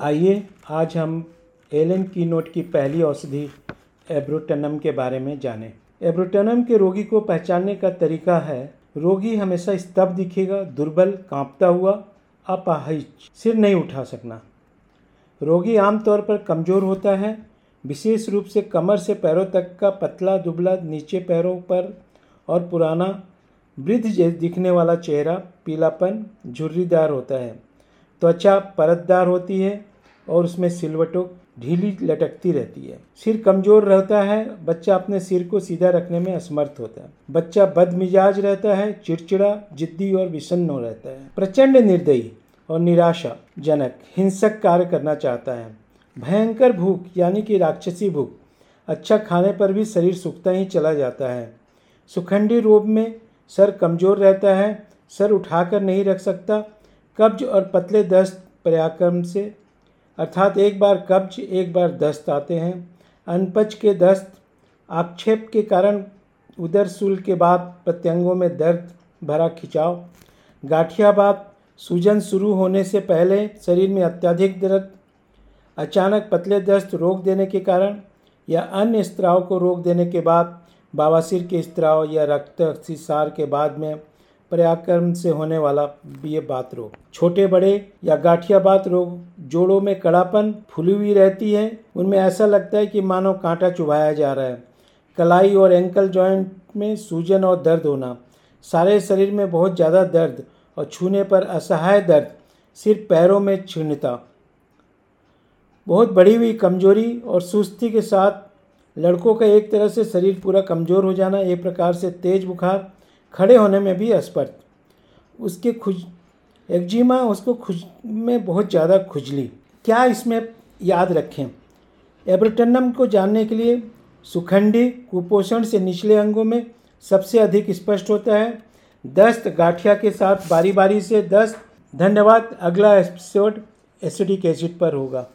आइए, आज हम एलन की नोट की पहली औषधि, एब्रोटनम के बारे में जानें। एब्रोटनम के रोगी को पहचानने का तरीका है, रोगी हमेशा स्तब्ध दिखेगा, दुर्बल, कांपता हुआ अपाहिज सिर नहीं उठा सकना। रोगी आमतौर पर कमज़ोर होता है, विशेष रूप से कमर से पैरों तक का पतला दुबला नीचे पैरों पर और पुराना, वृद्ध दिखने वाला चेहरा, पीलापन, झुर्रीदार होता है। त्वचा परतदार होती है और उसमें सिलवटों ढीली लटकती रहती है। सिर कमज़ोर रहता है, बच्चा अपने सिर को सीधा रखने में असमर्थ होता है। बच्चा बदमिजाज रहता है, चिड़चिड़ा, जिद्दी और विषन्न रहता है। प्रचंड निर्दयी और निराशा जनक हिंसक कार्य करना चाहता है। भयंकर भूख, यानी कि राक्षसी भूख अच्छा खाने पर भी शरीर सूखता ही चला जाता है। सुखंडी रूप में सर कमज़ोर रहता है, सर उठाकर नहीं रख सकता कब्ज और पतले दस्त पर्याक्रम से। अर्थात एक बार कब्ज, एक बार दस्त आते हैं। अनपच के दस्त, आक्षेप के कारण उदर सूल के बाद प्रत्यंगों में दर्द भरा खिंचाव। गाठियाबाद सूजन शुरू होने से पहले शरीर में अत्यधिक दर्द। अचानक पतले दस्त रोक देने के कारण या अन्य स्त्राव को रोक देने के बाद बावासीर के स्त्राव या रक्त, सिसार के बाद में पर्याक्रम से होने वाला ये बात रोग। छोटे बड़े या गाठिया बात रोग, जोड़ों में कड़ापन, फुली हुई रहती है, उनमें ऐसा लगता है कि मानो कांटा चुभाया जा रहा है। कलाई और एंकल जॉइंट में सूजन और दर्द होना, सारे शरीर में बहुत ज़्यादा दर्द और छूने पर असहाय दर्द सिर्फ़ पैरों में क्षीणता। बहुत बड़ी हुई कमज़ोरी और सुस्ती के साथ लड़कों का एक तरह से शरीर पूरा कमज़ोर हो जाना, एक प्रकार से तेज बुखार खड़े होने में भी असमर्थ। उसके खुज एक्जिमा उसको खुज में बहुत ज़्यादा खुजली। क्या इसमें याद रखें? एब्रोटनम को जानने के लिए सुखंडी कुपोषण से निचले अंगों में सबसे अधिक स्पष्ट होता है। दस्त गाठिया के साथ बारी बारी से दस्त। धन्यवाद, अगला एपिसोड एसिडिक एसिड पर होगा।